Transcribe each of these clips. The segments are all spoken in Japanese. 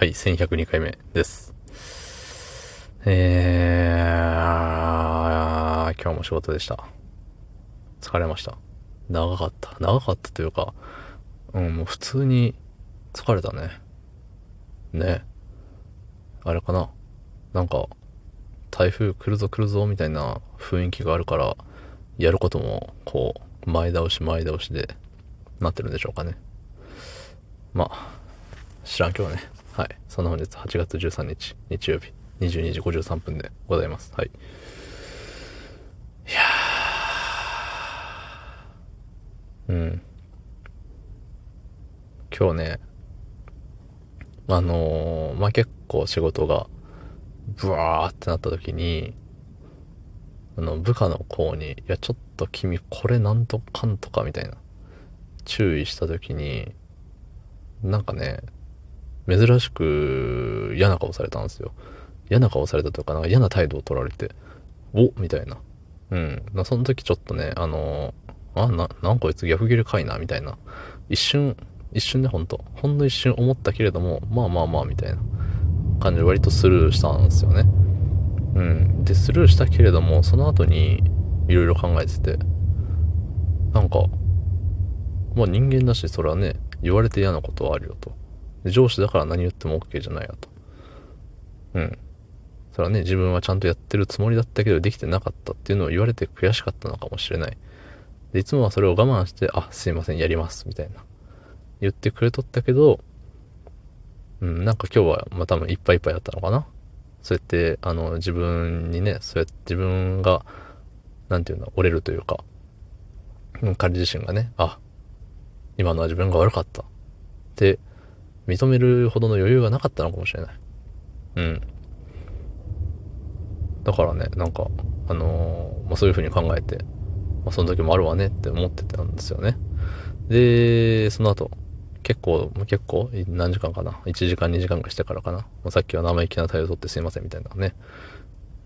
はい、1102回目です。えー、今日も仕事でした。疲れました。長かった。長かったというか、うん、もう普通に疲れたね。ね。あれかな。なんか、台風来るぞ来るぞみたいな雰囲気があるから、やることも、こう、前倒し前倒しでなってるんでしょうかね。まあ、知らん今日ね。はい。その本日8月13日、日曜日、22時53分でございます。はい。いや。うん。今日ね、あのー、まあ、結構仕事が、ブワーってなった時に、あの、部下の子に、いや、ちょっと君、これなんとかんとかみたいな、注意した時に、なんかね、珍しく嫌な顔されたんですよ。嫌な顔されたというか、なんか嫌な態度を取られて、おみたいな。うん。その時ちょっとね、あのー、あ、な、なんこいつ逆切れかいな、みたいな。一瞬、一瞬ね、ほんと。ほんの一瞬思ったけれども、まあまあまあ、みたいな感じで割とスルーしたんですよね。うん。で、スルーしたけれども、その後に、いろいろ考えてて、なんか、まあ人間だし、それはね、言われて嫌なことはあるよと。上司だから何言っても OK じゃないよと。うん。それはね、自分はちゃんとやってるつもりだったけどできてなかったっていうのを言われて悔しかったのかもしれない。で、いつもはそれを我慢して、あ、すいません、やります、みたいな。言ってくれとったけど、うん、なんか今日は、まあ多分いっぱいいっぱいだったのかな。そうやって、あの、自分にね、そうやって自分が、なんていうの、折れるというか、うん彼自身がね、あ、今のは自分が悪かった。って認めるほどの余裕がなかったのかもしれない。うん。だからね、なんか、あのー、まあ、そういう風に考えて、まあ、その時もあるわねって思ってたんですよね。で、その後、結構、結構、何時間かな ?1 時間2時間ぐらいしてからかな？まあ、さっきは生意気な態度取ってすいませんみたいなね。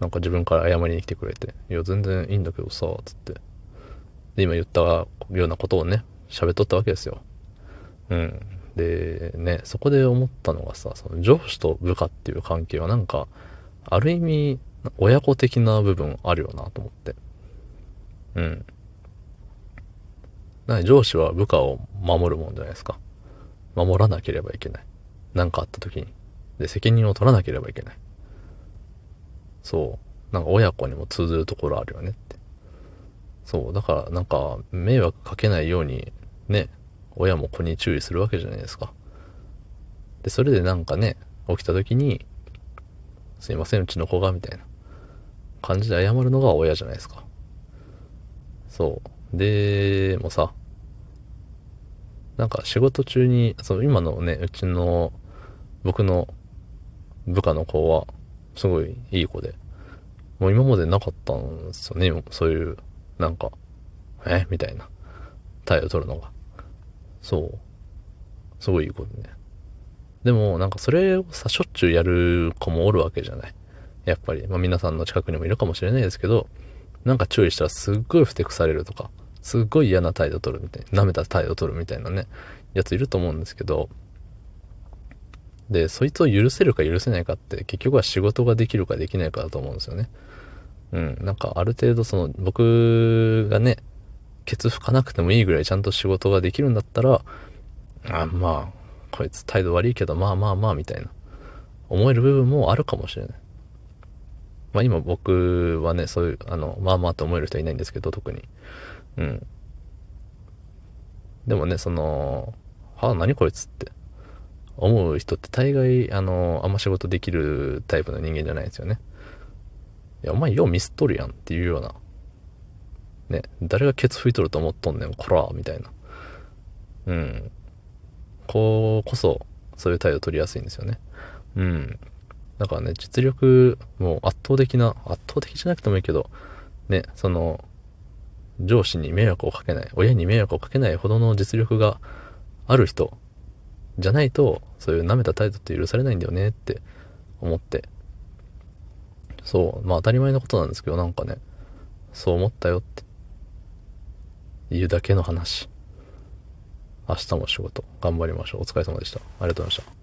なんか自分から謝りに来てくれて、いや、全然いいんだけどさ、つって。で、今言ったようなことをね、喋っとったわけですよ。うん。で、ね、そこで思ったのがさ、その上司と部下っていう関係はなんか、ある意味、親子的な部分あるよなと思って。うん。な上司は部下を守るもんじゃないですか。守らなければいけない。何かあった時に。で、責任を取らなければいけない。そう。なんか親子にも通ずるところあるよねって。そう。だから、なんか、迷惑かけないように、ね、親も子に注意するわけじゃないですか。で、それでなんかね、起きた時に、すいません、うちの子が、みたいな感じで謝るのが親じゃないですか。そう。で、もさ、なんか仕事中に、その今のね、うちの、僕の部下の子は、すごいいい子で、もう今までなかったんですよね、そういう、なんか、え？みたいな、態度取るのが。そう。すごいいい子でね。でも、なんかそれをさ、しょっちゅうやる子もおるわけじゃない。やっぱり。まあ皆さんの近くにもいるかもしれないですけど、なんか注意したらすっごいふてくされるとか、すっごい嫌な態度取るみたいな、舐めた態度取るみたいなね、やついると思うんですけど、で、そいつを許せるか許せないかって結局は仕事ができるかできないかだと思うんですよね。うん。なんかある程度その僕がね、ケツ拭かなくてもいいぐらいちゃんと仕事ができるんだったら、あまあ、こいつ態度悪いけど、まあまあまあ、みたいな、思える部分もあるかもしれない。まあ今僕はね、そういう、あの、まあまあと思える人はいないんですけど、特に。うん。でもね、その、はあ、何こいつって、思う人って大概、あの、あんま仕事できるタイプの人間じゃないですよね。いや、お前ようミスっとるやんっていうようなね、誰がケツ拭いとると思っとんねん、こらみたいな。うん。こうこそ、そういう態度取りやすいんですよね。うん。だからね、実力、もう圧倒的な、圧倒的じゃなくてもいいけど、ね、その、上司に迷惑をかけない、親に迷惑をかけないほどの実力がある人じゃないと、そういう舐めた態度って許されないんだよねって思って。そう、まあ当たり前のことなんですけど、なんかね、そう思ったよっていうだけの話。明日も仕事頑張りましょう。お疲れ様でした。ありがとうございました。